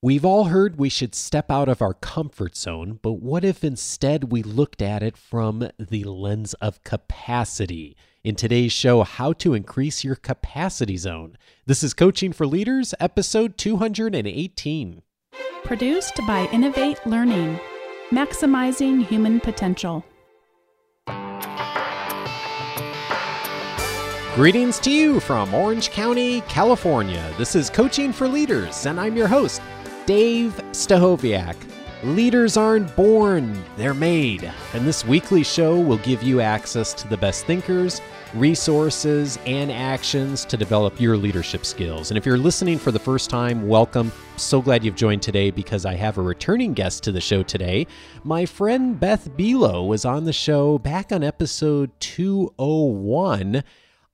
We've all heard we should step out of our comfort zone, but what if instead we looked at it from the lens of capacity? In today's show, How to Increase Your Capacity Zone. This is Coaching for Leaders, episode 218. Produced by Innovate Learning, maximizing human potential. Greetings to you from Orange County, California. This is Coaching for Leaders, and I'm your host, Dave Stachowiak. Leaders aren't born, they're made. And this weekly show will give you access to the best thinkers, resources, and actions to develop your leadership skills. And if you're listening for the first time, welcome. So glad you've joined today because I have a returning guest to the show today. My friend Beth Buelow was on the show back on episode 201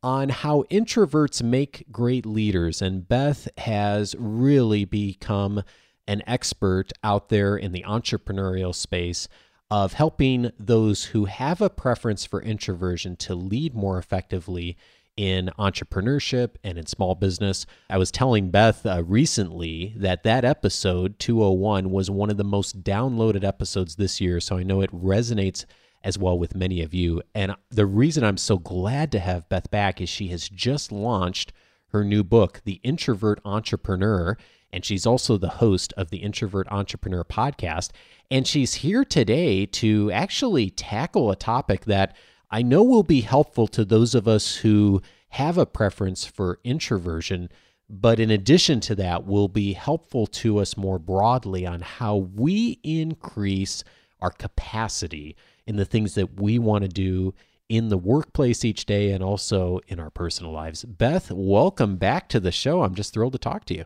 on how introverts make great leaders. And Beth has really become an expert out there in the entrepreneurial space of helping those who have a preference for introversion to lead more effectively in entrepreneurship and in small business. I was telling Beth uh, recently that that episode 201 was one of the most downloaded episodes this year, so I know it resonates as well with many of you. And the reason I'm so glad to have Beth back is she has just launched her new book, The Introvert Entrepreneur and she's also the host of the Introvert Entrepreneur podcast. And she's here today to actually tackle a topic that I know will be helpful to those of us who have a preference for introversion. But in addition to that, will be helpful to us more broadly on how we increase our capacity in the things that we want to do in the workplace each day and also in our personal lives. Beth, welcome back to the show. I'm just thrilled to talk to you.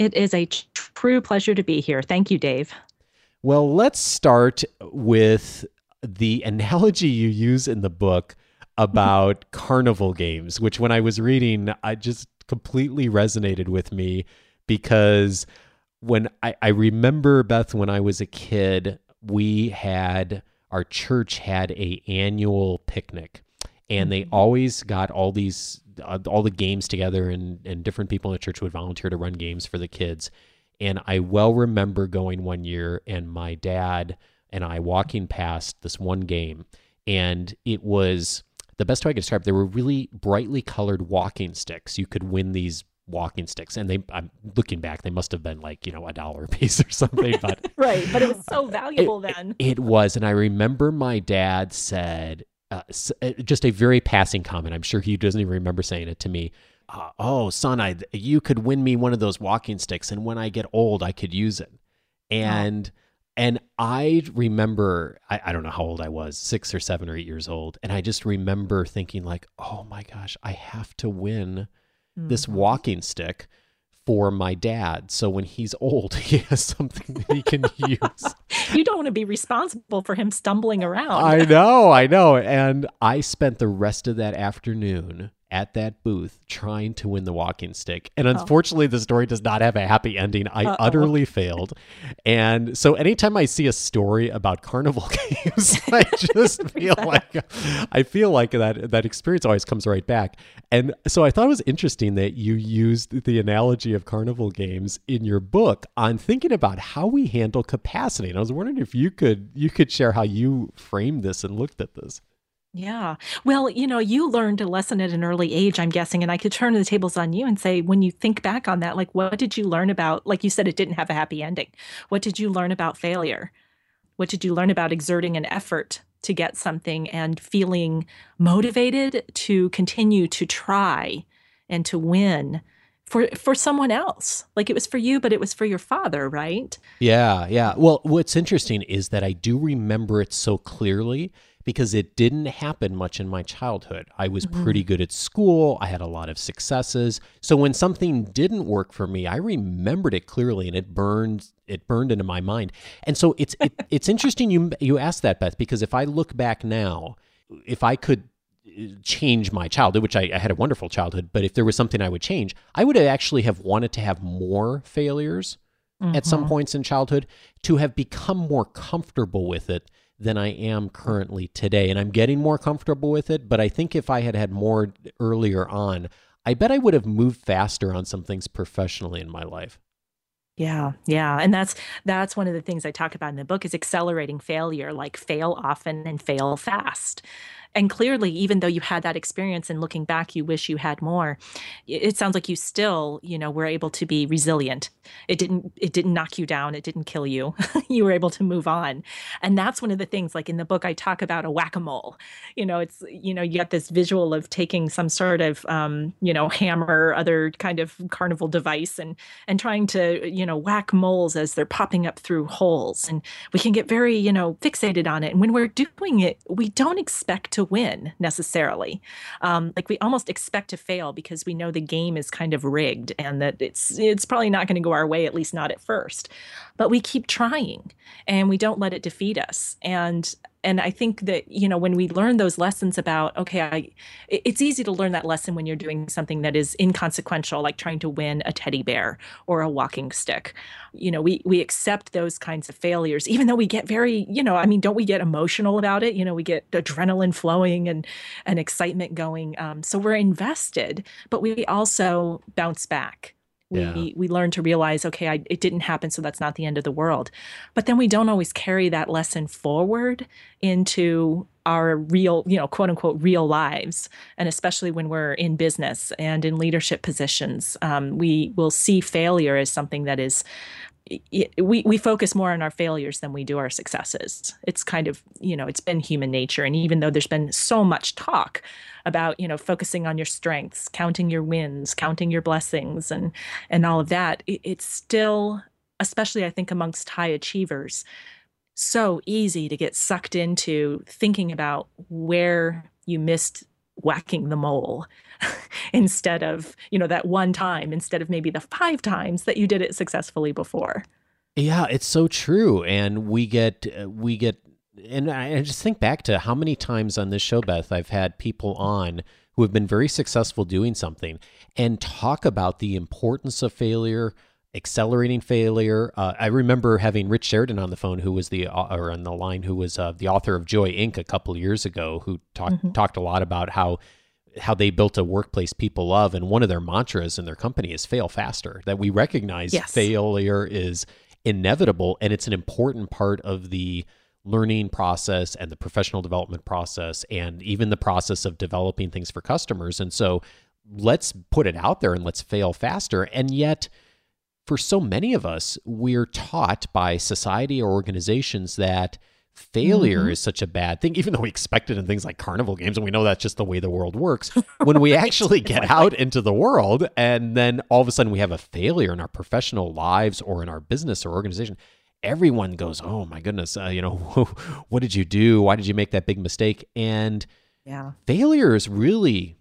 It is a true pleasure to be here. Thank you, Dave. Well, let's start with the analogy you use in the book about carnival games, which when I was reading, I just completely resonated with me because when I, I remember Beth when I was a kid, we had our church had a annual picnic and they mm-hmm. always got all these uh, all the games together and and different people in the church would volunteer to run games for the kids. And i well remember going one year and my dad and i walking past this one game and it was the best way i could describe it, they were really brightly colored walking sticks. You could win these walking sticks. And they i'm looking back they must have been like you know a dollar piece or something but right but it was so valuable it, then. it was. And i remember my dad said uh, uh, just a very passing comment. I'm sure he doesn't even remember saying it to me. Uh, oh, son, I you could win me one of those walking sticks, and when I get old, I could use it. And oh. and I remember, I, I don't know how old I was, six or seven or eight years old, and I just remember thinking like, oh my gosh, I have to win mm-hmm. this walking stick for my dad. So when he's old, he has something that he can use. you don't want to be responsible for him stumbling around. I know, I know. And I spent the rest of that afternoon at that booth trying to win the walking stick. And oh. unfortunately, oh. the story does not have a happy ending. I Uh-oh. utterly failed. And so anytime I see a story about carnival games, I just feel like I feel like that that experience always comes right back. And so I thought it was interesting that you used the analogy of carnival games in your book on thinking about how we handle capacity. And I was wondering if you could you could share how you framed this and looked at this. Yeah. Well, you know, you learned a lesson at an early age, I'm guessing, and I could turn the tables on you and say, when you think back on that, like, what did you learn about, like you said, it didn't have a happy ending. What did you learn about failure? What did you learn about exerting an effort to get something and feeling motivated to continue to try and to win? For, for someone else like it was for you but it was for your father right yeah yeah well what's interesting is that i do remember it so clearly because it didn't happen much in my childhood. I was mm-hmm. pretty good at school, I had a lot of successes. So when something didn't work for me, I remembered it clearly and it burned it burned into my mind. And so it's it, it's interesting you you asked that Beth because if I look back now, if I could change my childhood, which I, I, had a wonderful childhood, but if there was something I would change, I would actually have wanted to have more failures mm-hmm. at some mm-hmm. points in childhood to have become more comfortable with it than I am currently today. And I'm getting more comfortable with it. But I think if I had had more earlier on, I bet I would have moved faster on some things professionally in my life. Yeah, yeah, and that's that's one of the things I talk about in the book is accelerating failure, like fail often and fail fast. And clearly, even though you had that experience and looking back, you wish you had more, it sounds like you still, you know, were able to be resilient. It didn't it didn't knock you down, it didn't kill you. you were able to move on. And that's one of the things like in the book I talk about a whack-a-mole. You know, it's you know, you get this visual of taking some sort of um, you know, hammer, other kind of carnival device and and trying to, you know, whack moles as they're popping up through holes. And we can get very, you know, fixated on it. And when we're doing it, we don't expect to to win necessarily. Um, like we almost expect to fail because we know the game is kind of rigged and that it's it's probably not going to go our way, at least not at first. But we keep trying and we don't let it defeat us. And and I think that you know when we learn those lessons about okay, I, it's easy to learn that lesson when you're doing something that is inconsequential, like trying to win a teddy bear or a walking stick. You know, we we accept those kinds of failures, even though we get very, you know, I mean, don't we get emotional about it? You know, we get adrenaline flowing and and excitement going. Um, so we're invested, but we also bounce back we yeah. we learn to realize okay I, it didn't happen so that's not the end of the world but then we don't always carry that lesson forward into our real you know quote unquote real lives and especially when we're in business and in leadership positions um, we will see failure as something that is we we focus more on our failures than we do our successes. It's kind of you know it's been human nature, and even though there's been so much talk about you know focusing on your strengths, counting your wins, counting your blessings, and and all of that, it, it's still, especially I think amongst high achievers, so easy to get sucked into thinking about where you missed whacking the mole instead of, you know, that one time instead of maybe the five times that you did it successfully before. Yeah, it's so true. And we get, uh, we get, and I just think back to how many times on this show, Beth, I've had people on who have been very successful doing something and talk about the importance of failure, accelerating failure. Uh, I remember having Rich Sheridan on the phone, who was the uh, or on the line, who was uh, the author of Joy Inc. a couple years ago, who talked mm-hmm. talked a lot about how how they built a workplace people love, and one of their mantras in their company is "fail faster." That we recognize yes. failure is inevitable, and it's an important part of the learning process and the professional development process, and even the process of developing things for customers. And so, let's put it out there and let's fail faster. And yet for so many of us, we're taught by society or organizations that failure mm-hmm. is such a bad thing, even though we expect it in things like carnival games, and we know that's just the way the world works. When we actually get out into the world, and then all of a sudden we have a failure in our professional lives or in our business or organization, everyone goes, "Oh my goodness, uh, you know, what did you do? Why did you make that big mistake?" And yeah, failure is really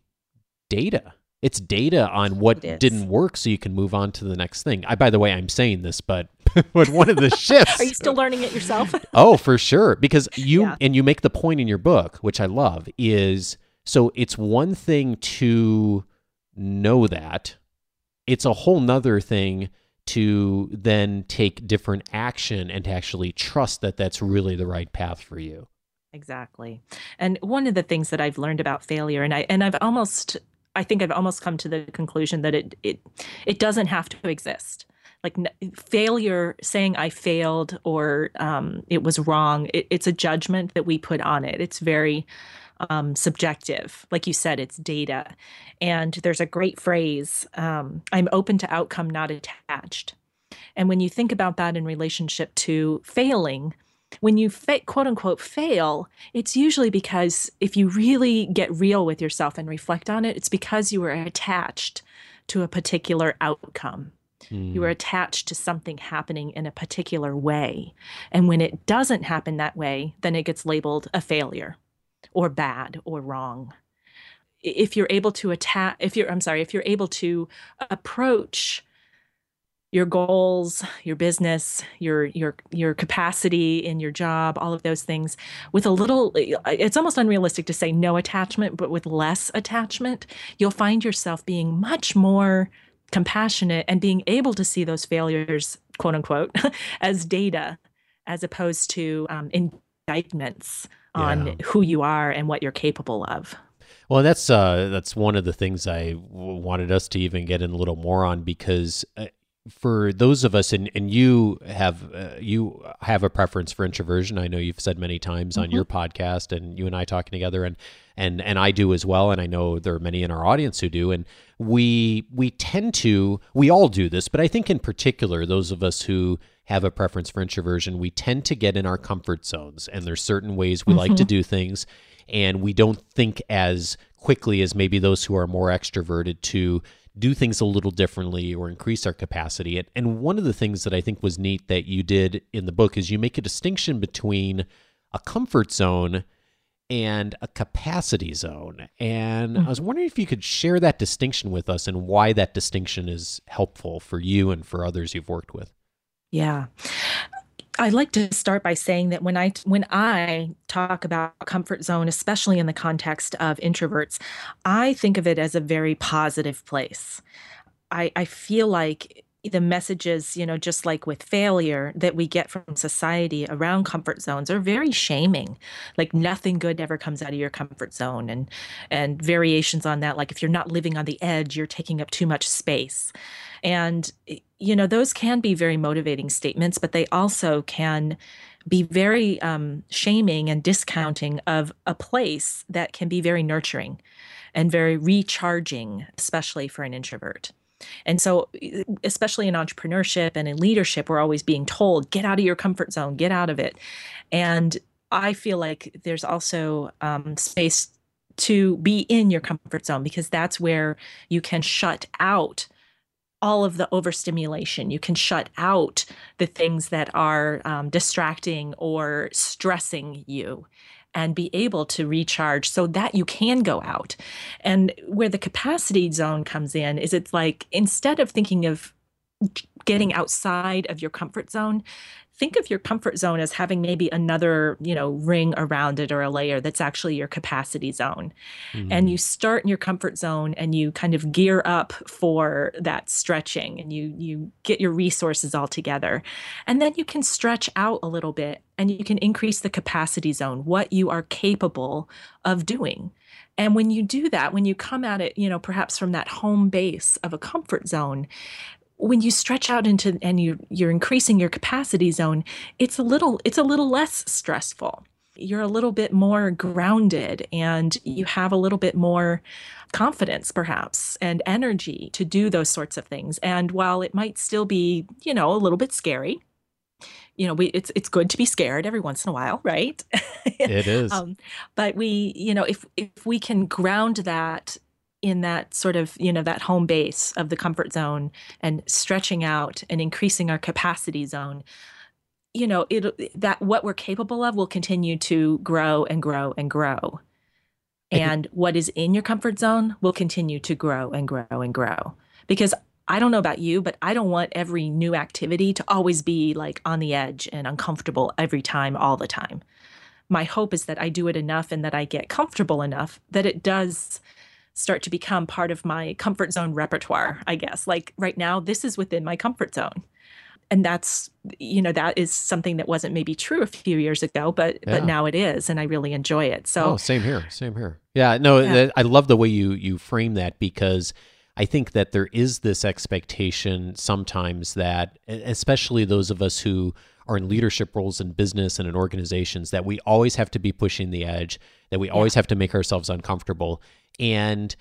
data it's data on what didn't work so you can move on to the next thing. I by the way, I'm saying this, but but one of the shifts Are you still learning it yourself? oh, for sure. Because you yeah. and you make the point in your book, which I love, is so it's one thing to know that. It's a whole nother thing to then take different action and to actually trust that that's really the right path for you. Exactly. And one of the things that I've learned about failure and I and I've almost I think I've almost come to the conclusion that it it it doesn't have to exist. Like failure, saying I failed or um, it was wrong, it, it's a judgment that we put on it. It's very um, subjective. Like you said, it's data. And there's a great phrase um, I'm open to outcome, not attached. And when you think about that in relationship to failing, when you fa- quote unquote fail, it's usually because if you really get real with yourself and reflect on it, it's because you were attached to a particular outcome. Mm. You were hmm. attached to something happening in a particular way. And when it doesn't happen that way, then it gets labeled a failure or bad or wrong. If you're able to attack, if you're, I'm sorry, if you're able to approach your goals, your business, your your your capacity in your job, all of those things with a little it's almost unrealistic to say no attachment, but with less attachment, you'll find yourself being much more compassionate and being able to see those failures, quote unquote, as data as opposed to um, indictments on yeah. who you are and what you're capable of. Well, that's uh, that's one of the things I w- wanted us to even get in a little more on because uh, for those of us, and, and you have uh, you have a preference for introversion. I know you've said many times mm-hmm. on your podcast, and you and I talking together, and and and I do as well. And I know there are many in our audience who do. And we we tend to we all do this, but I think in particular those of us who have a preference for introversion, we tend to get in our comfort zones, and there's certain ways we mm-hmm. like to mm-hmm. do things, and we don't think as quickly as maybe those who are more extroverted to do things a little differently or increase our capacity. And, and one of the things that I think was neat that you did in the book is you make a distinction between a comfort zone and a capacity zone. And mm-hmm. I was wondering if you could share that distinction with us and why that distinction is helpful for you and for others you've worked with. Yeah. I'd like to start by saying that when I when I talk about comfort zone, especially in the context of introverts, I think of it as a very positive place. I, I feel like the messages, you know, just like with failure that we get from society around comfort zones are very shaming. Like nothing good ever comes out of your comfort zone and and variations on that like if you're not living on the edge, you're taking up too much space. And you know, those can be very motivating statements, but they also can be very um, shaming and discounting of a place that can be very nurturing and very recharging, especially for an introvert. And so, especially in entrepreneurship and in leadership, we're always being told, get out of your comfort zone, get out of it. And I feel like there's also um, space to be in your comfort zone because that's where you can shut out all of the overstimulation. You can shut out the things that are um, distracting or stressing you and be able to recharge so that you can go out. And where the capacity zone comes in is it's like instead of thinking of getting outside of your comfort zone, think of your comfort zone as having maybe another, you know, ring around it or a layer that's actually your capacity zone. Mm-hmm. And you start in your comfort zone and you kind of gear up for that stretching and you you get your resources all together. And then you can stretch out a little bit and you can increase the capacity zone, what you are capable of doing. And when you do that, when you come at it, you know, perhaps from that home base of a comfort zone, when you stretch out into and you you're increasing your capacity zone it's a little it's a little less stressful. You're a little bit more grounded and you have a little bit more confidence perhaps and energy to do those sorts of things. And while it might still be you know a little bit scary you know we it's it's good to be scared every once in a while right? It is. Um, but we you know if if we can ground that in that sort of you know that home base of the comfort zone and stretching out and increasing our capacity zone you know it that what we're capable of will continue to grow and grow and grow. And what is in your comfort zone will continue to grow and grow and grow. Because i don't know about you but i don't want every new activity to always be like on the edge and uncomfortable every time all the time. My hope is that i do it enough and that i get comfortable enough that it does start to become part of my comfort zone repertoire, I guess. Like right now, this is within my comfort zone. And that's, you know, that is something that wasn't maybe true a few years ago, but yeah. but now it is, and I really enjoy it. So, oh, same here, same here. Yeah, no, yeah. I love the way you you frame that because I think that there is this expectation sometimes that, especially those of us who are in leadership roles in business and in organizations, that we always have to be pushing the edge, that we always have to make ourselves uncomfortable. And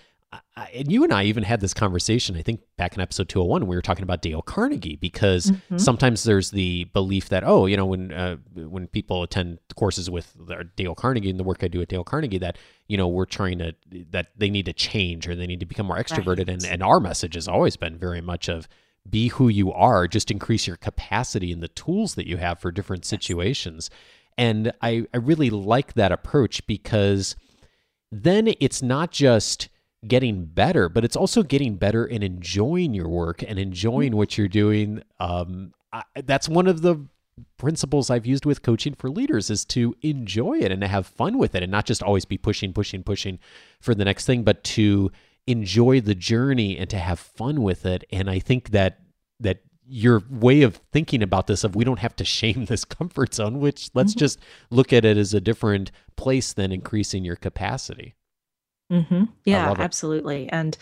and you and I even had this conversation, I think back in episode 201, we were talking about Dale Carnegie because mm-hmm. sometimes there's the belief that, oh, you know, when uh, when people attend courses with Dale Carnegie and the work I do at Dale Carnegie, that, you know, we're trying to, that they need to change or they need to become more extroverted. Right. And, and our message has always been very much of be who you are, just increase your capacity and the tools that you have for different situations. And I, I really like that approach because – then it's not just getting better, but it's also getting better and enjoying your work and enjoying what you're doing. Um, I, that's one of the principles I've used with coaching for leaders is to enjoy it and to have fun with it and not just always be pushing, pushing, pushing for the next thing, but to enjoy the journey and to have fun with it. And I think that that your way of thinking about this of we don't have to shame this comfort zone which let's mm-hmm. just look at it as a different place than increasing your capacity mm-hmm. yeah absolutely and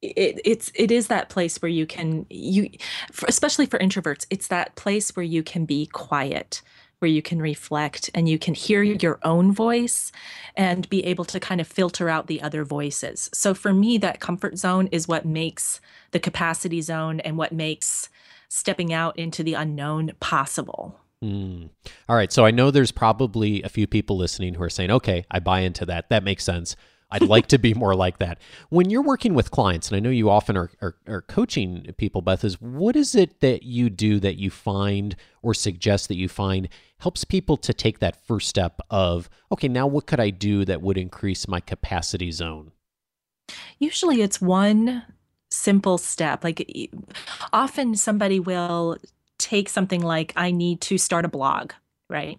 it, it's it is that place where you can you for, especially for introverts it's that place where you can be quiet where you can reflect and you can hear your own voice and be able to kind of filter out the other voices so for me that comfort zone is what makes the capacity zone and what makes stepping out into the unknown possible Mm. All right. So I know there's probably a few people listening who are saying, okay, I buy into that. That makes sense. I'd like to be more like that. When you're working with clients, and I know you often are, are, are, coaching people, Beth, is what is it that you do that you find or suggest that you find helps people to take that first step of, okay, now what could I do that would increase my capacity zone? Usually it's one simple step. Like often somebody will take something like, I need to start a blog, right?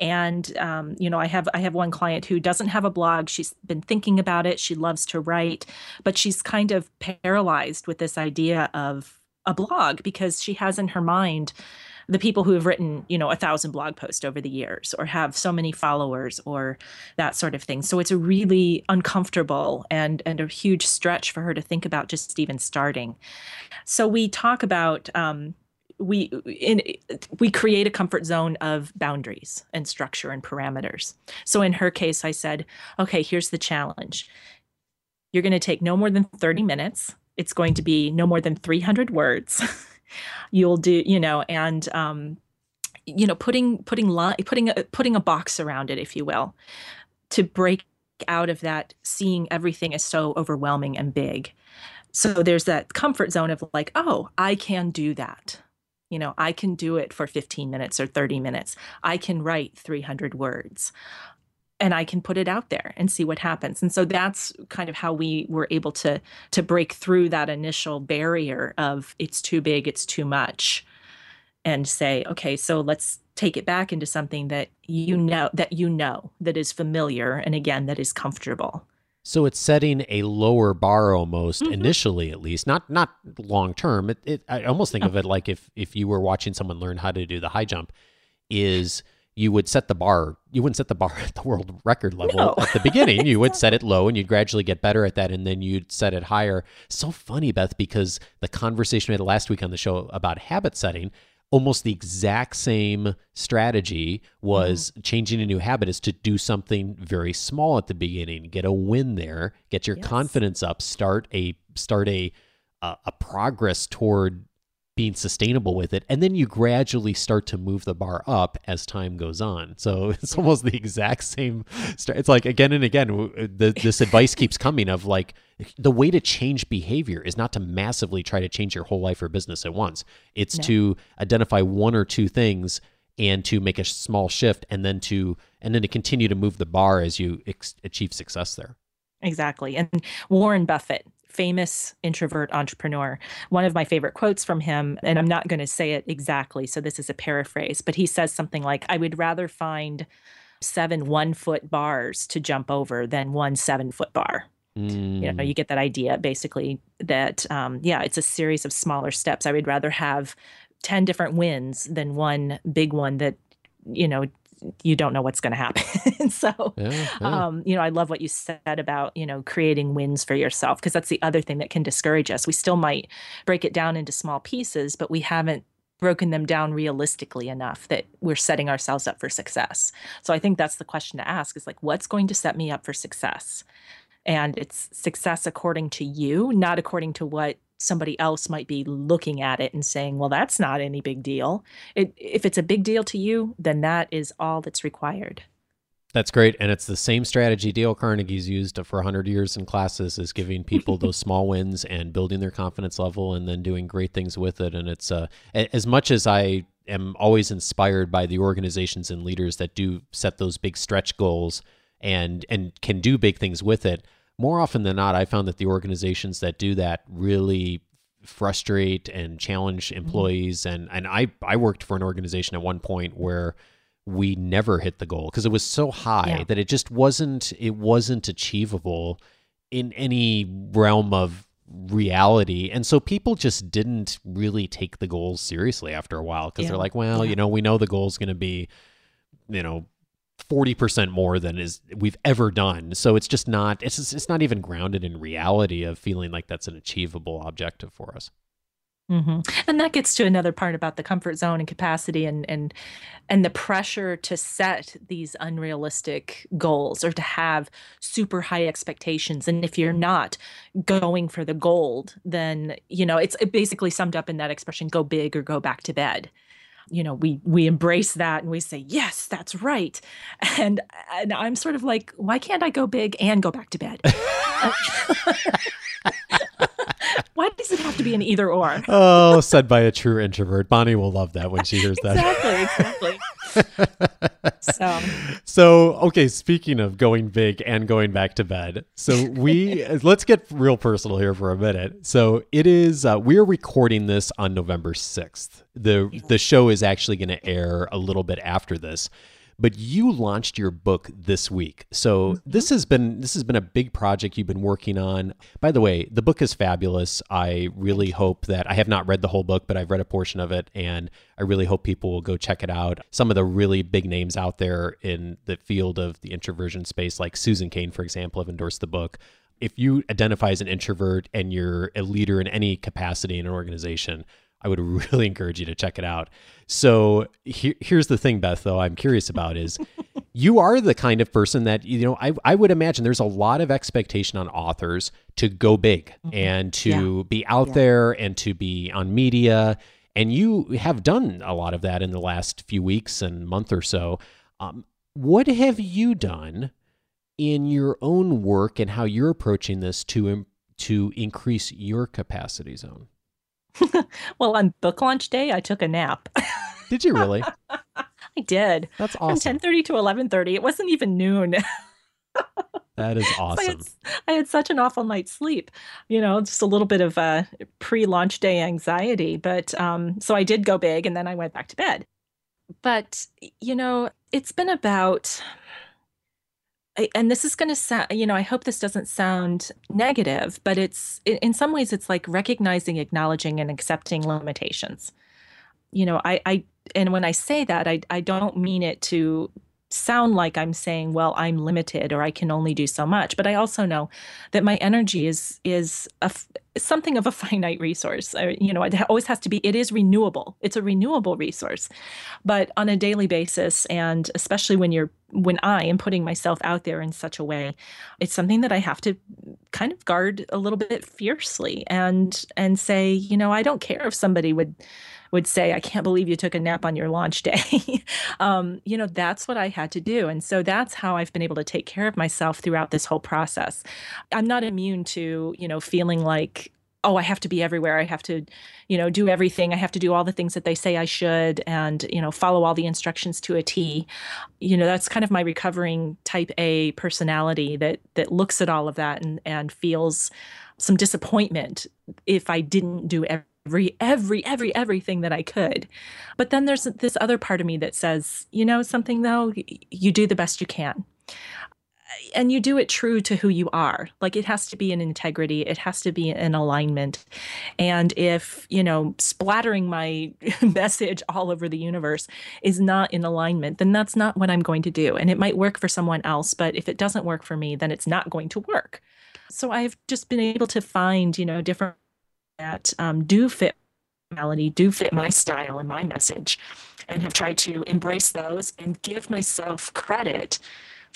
And um, you know i have i have one client who doesn't have a blog. She's been thinking about it. She loves to write but she's kind of paralyzed with this idea of a blog because she has in her mind the people who have written you know a thousand blog posts over the years or have so many followers or that sort of thing. So it's a really uncomfortable and and a huge stretch for her to think about just even starting. So we talk about um, we in we create a comfort zone of boundaries and structure and parameters. So in her case I said, "Okay, here's the challenge. You're going to take no more than 30 minutes. It's going to be no more than 300 words. You'll do, you know, and um you know, putting putting li- putting a, putting a box around it if you will to break out of that seeing everything as so overwhelming and big. So there's that comfort zone of like, oh, I can do that. You know, I can do it for 15 minutes or 30 minutes. I can write 300 words and I can put it out there and see what happens. And so that's kind of how we were able to to break through that initial barrier of it's too big, it's too much and say, okay, so let's take it back into something that you know that you know that is familiar and again that is comfortable. So it's setting a lower bar almost mm-hmm. initially, at least, not not long term. It, it, I almost think of it like if if you were watching someone learn how to do the high jump, is you would set the bar. You wouldn't set the bar at the world record level no. at the beginning. You would set it low, and you'd gradually get better at that, and then you'd set it higher. So funny, Beth, because the conversation we had last week on the show about habit setting almost the exact same strategy was mm-hmm. changing a new habit is to do something very small at the beginning get a win there get your yes. confidence up start a start a uh, a progress toward being sustainable with it. And then you gradually start to move the bar up as time goes on. So it's almost the exact same it's like again and again uh, the, this advice keeps coming of like the way to change behavior is not to massively try to change your whole life or business at once. It's no. to identify one or two things and to make a small shift and then to and then to continue to move the bar as you ex- achieve success there. Exactly. And warren buffett famous introvert entrepreneur. One of my favorite quotes from him, and I'm not going to say it exactly, so this is a paraphrase, but he says something like, I would rather find seven one foot bars to jump over than one seven foot bar. Mm. You know, you get that idea basically that, um, yeah, it's a series of smaller steps. I would rather have 10 different wins than one big one that, you know, you don't know what's going to happen. so, yeah, yeah. Um, you know, I love what you said about, you know, creating wins for yourself, because that's the other thing that can discourage us. We still might break it down into small pieces, but we haven't broken them down realistically enough that we're setting ourselves up for success. So I think that's the question to ask is like, what's going to set me up for success? And it's success according to you, not according to what somebody else might be looking at it and saying, well, that's not any big deal. It, if it's a big deal to you, then that is all that's required. That's great. And it's the same strategy Dale Carnegie's used for 100 years in classes is giving people those small wins and building their confidence level and then doing great things with it. And it's uh, as much as I am always inspired by the organizations and leaders that do set those big stretch goals and and can do big things with it more often than not, I found that the organizations that do that really frustrate and challenge mm-hmm. employees. Mm-hmm. And and I I worked for an organization at one point where we never hit the goal because it was so high yeah. that it just wasn't it wasn't achievable in any realm of reality and so people just didn't really take the goals seriously after a while because yeah. they're like well yeah. you know we know the goal is going to be you know 40% more than is we've ever done. So it's just not it's just, it's not even grounded in reality of feeling like that's an achievable objective for us. Mm-hmm. And that gets to another part about the comfort zone and capacity and and and the pressure to set these unrealistic goals or to have super high expectations. And if you're not going for the gold, then you know it's basically summed up in that expression: "Go big or go back to bed." You know, we we embrace that and we say, "Yes, that's right." And and I'm sort of like, why can't I go big and go back to bed? Why does it have to be an either or? oh, said by a true introvert. Bonnie will love that when she hears that. exactly, exactly. so, so okay. Speaking of going big and going back to bed, so we let's get real personal here for a minute. So it is. Uh, we're recording this on November sixth. the The show is actually going to air a little bit after this but you launched your book this week. So mm-hmm. this has been this has been a big project you've been working on. By the way, the book is fabulous. I really hope that I have not read the whole book, but I've read a portion of it and I really hope people will go check it out. Some of the really big names out there in the field of the introversion space like Susan Cain for example have endorsed the book. If you identify as an introvert and you're a leader in any capacity in an organization, I would really encourage you to check it out. So he- here's the thing, Beth, though, I'm curious about is you are the kind of person that, you know, I, I would imagine there's a lot of expectation on authors to go big mm-hmm. and to yeah. be out yeah. there and to be on media. And you have done a lot of that in the last few weeks and month or so. Um, what have you done in your own work and how you're approaching this to, to increase your capacity zone? well, on book launch day, I took a nap. did you really? I did. That's awesome. From 10:30 to 11:30. It wasn't even noon. that is awesome. I, had, I, had, such an awful night's sleep. You know, just a little bit of uh, pre-launch day anxiety, but um, so I did go big, and then I went back to bed. But you know, it's been about and this is going to sound you know i hope this doesn't sound negative but it's in some ways it's like recognizing acknowledging and accepting limitations you know i i and when i say that i i don't mean it to sound like i'm saying well i'm limited or i can only do so much but i also know that my energy is is a something of a finite resource. you know, it always has to be, it is renewable. It's a renewable resource. But on a daily basis, and especially when you're, when I am putting myself out there in such a way, it's something that I have to kind of guard a little bit fiercely and, and say, you know, I don't care if somebody would, would say, I can't believe you took a nap on your launch day. um, you know, that's what I had to do. And so that's how I've been able to take care of myself throughout this whole process. I'm not immune to, you know, feeling like oh, I have to be everywhere. I have to, you know, do everything. I have to do all the things that they say I should and, you know, follow all the instructions to a T. You know, that's kind of my recovering type A personality that that looks at all of that and and feels some disappointment if I didn't do every every every everything that I could. But then there's this other part of me that says, you know, something though, you do the best you can and you do it true to who you are. Like it has to be an integrity. It has to be an alignment. And if you know splattering my message all over the universe is not in alignment then that's not what i'm going to do. And it might work for someone else but if it doesn't work for me then it's not going to work. So i've just been able to find you know different that um, do fit melody do fit my style and my message and have tried to embrace those and give myself credit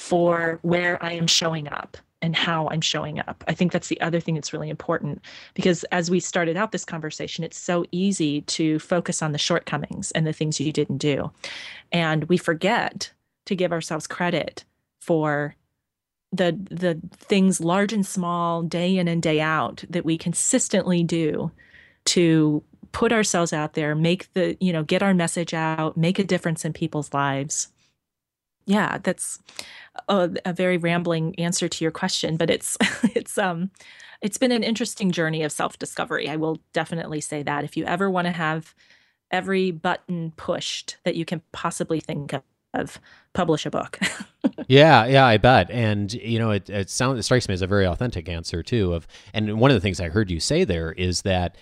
for where I am showing up and how I'm showing up. I think that's the other thing that's really important because as we started out this conversation, it's so easy to focus on the shortcomings and the things you didn't do. And we forget to give ourselves credit for the the things large and small day in and day out that we consistently do to put ourselves out there, make the, you know, get our message out, make a difference in people's lives. Yeah, that's a, a very rambling answer to your question, but it's it's um it's been an interesting journey of self-discovery. I will definitely say that. If you ever want to have every button pushed that you can possibly think of, of publish a book. yeah, yeah, I bet. And you know, it it sounds it strikes me as a very authentic answer too. Of and one of the things I heard you say there is that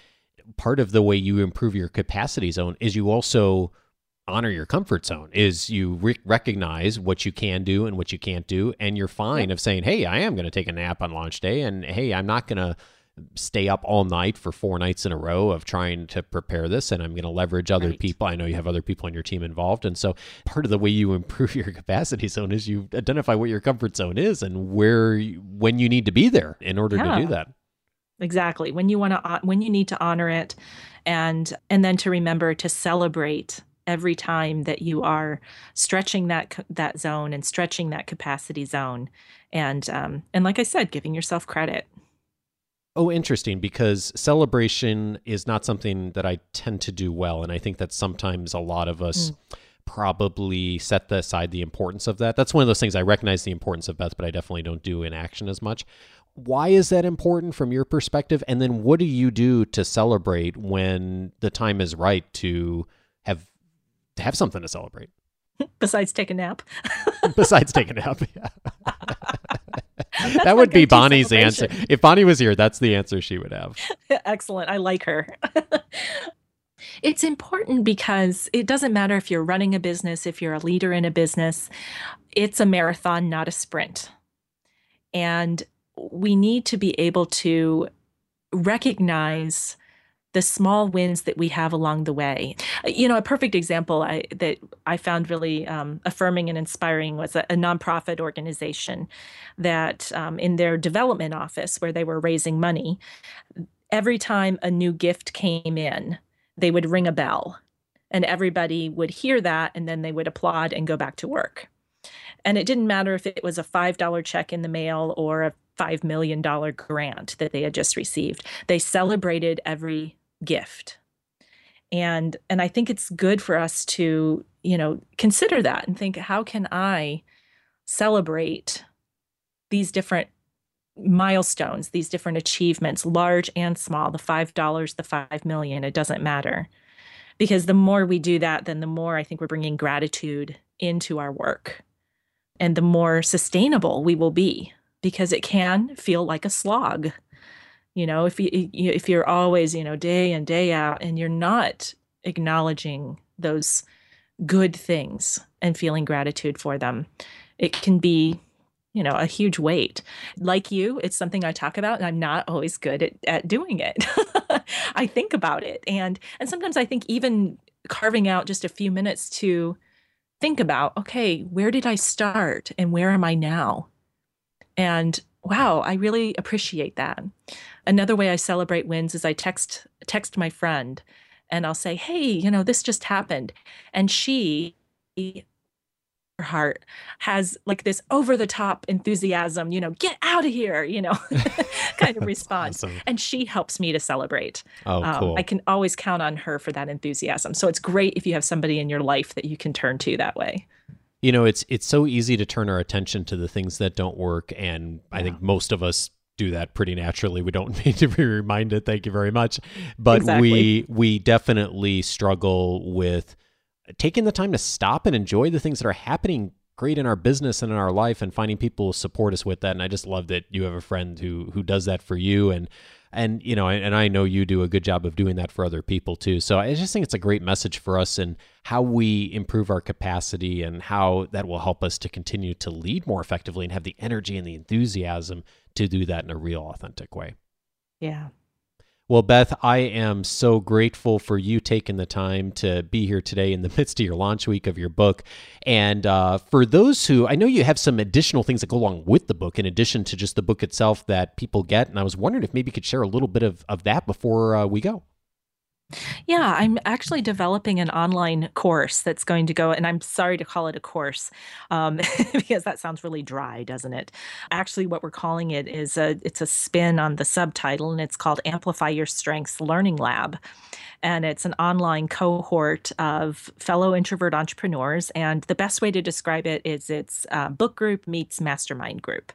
part of the way you improve your capacity zone is you also honor your comfort zone is you re- recognize what you can do and what you can't do and you're fine of saying hey i am going to take a nap on launch day and hey i'm not going to stay up all night for four nights in a row of trying to prepare this and i'm going to leverage other Right. people. I know you have other people on your team involved and so part of the way you improve your capacity zone is you identify what your comfort zone is and where you- when you need to be there in order to do that. Exactly. When you want to when you need to honor it and and then to remember to celebrate every time that you are stretching that that zone and stretching that capacity zone and um and like i said giving yourself credit Oh, interesting, because celebration is not something that I tend to do well. And I think that sometimes a lot of us probably set aside the importance of that. That's one of those things I recognize the importance of Beth, but I definitely don't do in action as much. Why is that important from your perspective? And then what do you do to celebrate when the time is right to have have something to celebrate besides take a nap besides take a nap? Yeah. That would be Bonnie's answer. If Bonnie was here, that's the answer she would have. Excellent. I like her. it's important because it doesn't matter if you're running a business, if you're a leader in a business, it's a marathon, not a sprint. And we need to be able to recognize the small wins that we have along the way. You know, a perfect example I, that I found really um, affirming and inspiring was a, a nonprofit organization that, um, in their development office where they were raising money, every time a new gift came in, they would ring a bell and everybody would hear that and then they would applaud and go back to work. And it didn't matter if it was a $5 check in the mail or a $5 million grant that they had just received. They celebrated every gift. And and I think it's good for us to, you know, consider that and think how can I celebrate these different milestones, these different achievements, large and small, the $5, the 5 million, it doesn't matter. Because the more we do that, then the more I think we're bringing gratitude into our work and the more sustainable we will be because it can feel like a slog. You know, if you if you're always, you know, day in day out and you're not acknowledging those good things and feeling gratitude for them, it can be you know a huge weight. Like you it's something i talk about and i'm not always good at, at doing it. I think about it and and sometimes i think even carving out just a few minutes to think about okay where did i start and where am i now? And wow i really appreciate that another way i celebrate wins is i text text my friend and i'll say hey you know this just happened and she her heart has like this over the top enthusiasm you know get out of here you know kind of response Awesome. and she helps me to celebrate Oh, um, cool. I can always count on her for that enthusiasm. So it's great if you have somebody in your life that you can turn to that way. you know it's it's so easy to turn our attention to the things that don't work and i think most of us do that pretty naturally. We don't need to be reminded. Thank you very much. But we we definitely struggle with taking the time to stop and enjoy the things that are happening great in our business and in our life and finding people who support us with that. And i just love that you have a friend who who does that for you. And and you know and i know you do a good job of doing that for other people too. So i just think it's a great message for us and how we improve our capacity and how that will help us to continue to lead more effectively and have the energy and the enthusiasm to do that in a real authentic way Yeah. well, Beth, I am so grateful for you taking the time to be here today in the midst of your launch week of your book. And uh, for those who, I know you have some additional things that go along with the book in addition to just the book itself that people get. And I was wondering if maybe you could share a little bit of, of that before uh, we go. Yeah, I'm actually developing an online course that's going to go, and I'm sorry to call it a course um, because that sounds really dry, doesn't it? Actually, what we're calling it is a it's a spin on the subtitle, and it's called Amplify Your Strengths Learning Lab, and it's an online cohort of fellow introvert entrepreneurs. And the best way to describe it is it's book group meets mastermind group.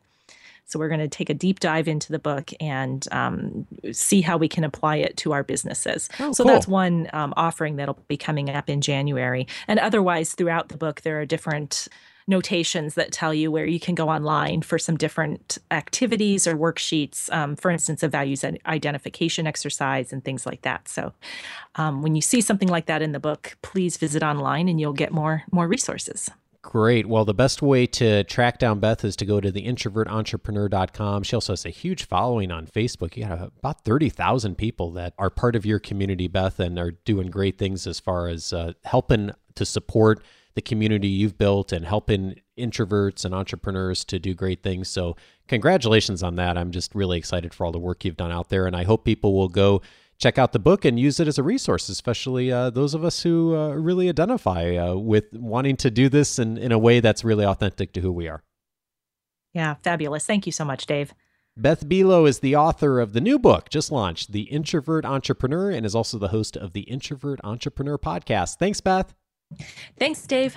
So we're going to take a deep dive into the book and um, see how we can apply it to our businesses. Oh, so cool. that's one um, offering that'll be coming up in January. And otherwise, throughout the book, there are different notations that tell you where you can go online for some different activities or worksheets, um, for instance, a values identification exercise and things like that. So um, when you see something like that in the book, please visit online and you'll get more more resources. Great. Well, the best way to track down Beth is to go to the introvertentrepreneur.com. She also has a huge following on Facebook. You got about 30,000 people that are part of your community, Beth, and are doing great things as far as uh, helping to support the community you've built and helping introverts and entrepreneurs to do great things. So, congratulations on that. I'm just really excited for all the work you've done out there. And I hope people will go check out the book and use it as a resource, especially uh, those of us who uh, really identify uh, with wanting to do this in, in a way that's really authentic to who we are. Yeah, fabulous. Thank you so much, Dave. Beth Buelow is the author of the new book just launched, The Introvert Entrepreneur, and is also the host of the Introvert Entrepreneur podcast. Thanks, Beth. Thanks, Dave.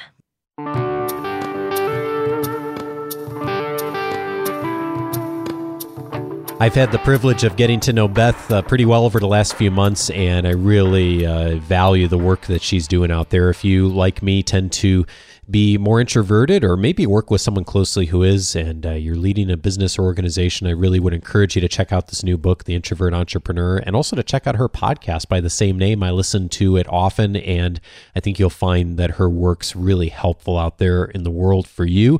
I've had the privilege of getting to know Beth uh, pretty well over the last few months, and I really uh, value the work that she's doing out there. If you, like me, tend to be more introverted or maybe work with someone closely who is and uh, you're leading a business or organization, I really would encourage you to check out this new book, The Introvert Entrepreneur, and also to check out her podcast by the same name. I listen to it often, and I think you'll find that her work's really helpful out there in the world for you.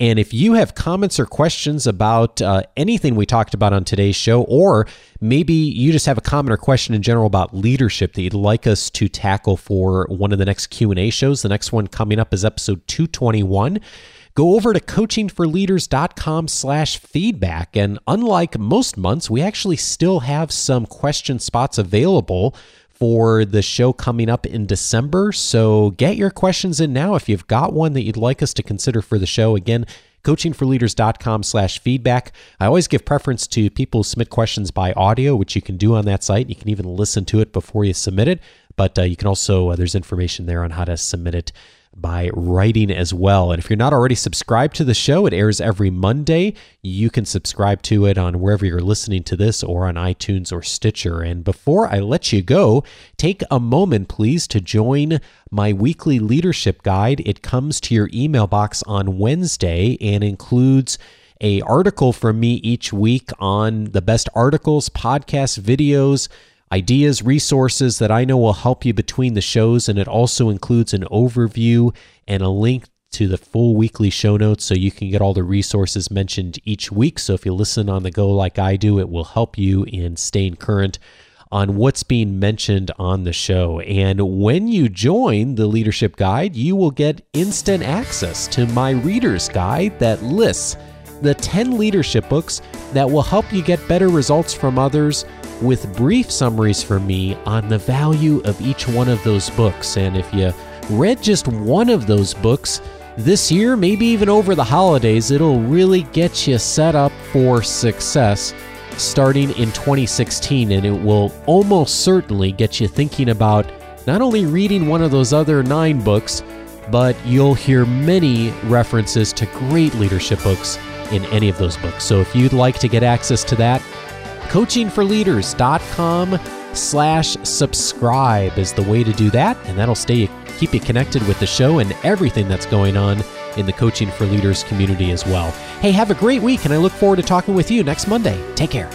And if you have comments or questions about uh, anything we talked about on today's show, or maybe you just have a comment or question in general about leadership that you'd like us to tackle for one of the next Q&A shows, the next one coming up is episode 221 go over to coachingforleaders.com slash feedback. And unlike most months we actually still have some question spots available for the show coming up in December. So get your questions in now if you've got one that you'd like us to consider for the show. Again, coachingforleaders.com slash feedback. I always give preference to people who submit questions by audio, which you can do on that site. You can even listen to it before you submit it, but uh, you can also, uh, there's information there on how to submit it by writing as well. And if you're not already subscribed to the show, it airs every Monday. You can subscribe to it on wherever you're listening to this or on iTunes or Stitcher. And before I let you go, take a moment, please, to join my weekly leadership guide. It comes to your email box on Wednesday and includes a article from me each week on the best articles, podcasts, videos, ideas, resources that I know will help you between the shows. And it also includes an overview and a link to the full weekly show notes so you can get all the resources mentioned each week. So if you listen on the go like I do, it will help you in staying current on what's being mentioned on the show. And when you join the Leadership Guide, you will get instant access to my reader's guide that lists the 10 leadership books that will help you get better results from others with brief summaries from me on the value of each one of those books. And if you read just one of those books this year, maybe even over the holidays, it'll really get you set up for success starting in 2016. And it will almost certainly get you thinking about not only reading one of those other nine books, but you'll hear many references to great leadership books in any of those books. So if you'd like to get access to that, coachingforleaders.com slash subscribe is the way to do that and that'll stay keep you connected with the show and everything that's going on in the coaching for leaders community as well. Hey have a great week and i look forward to talking with you next monday. Take care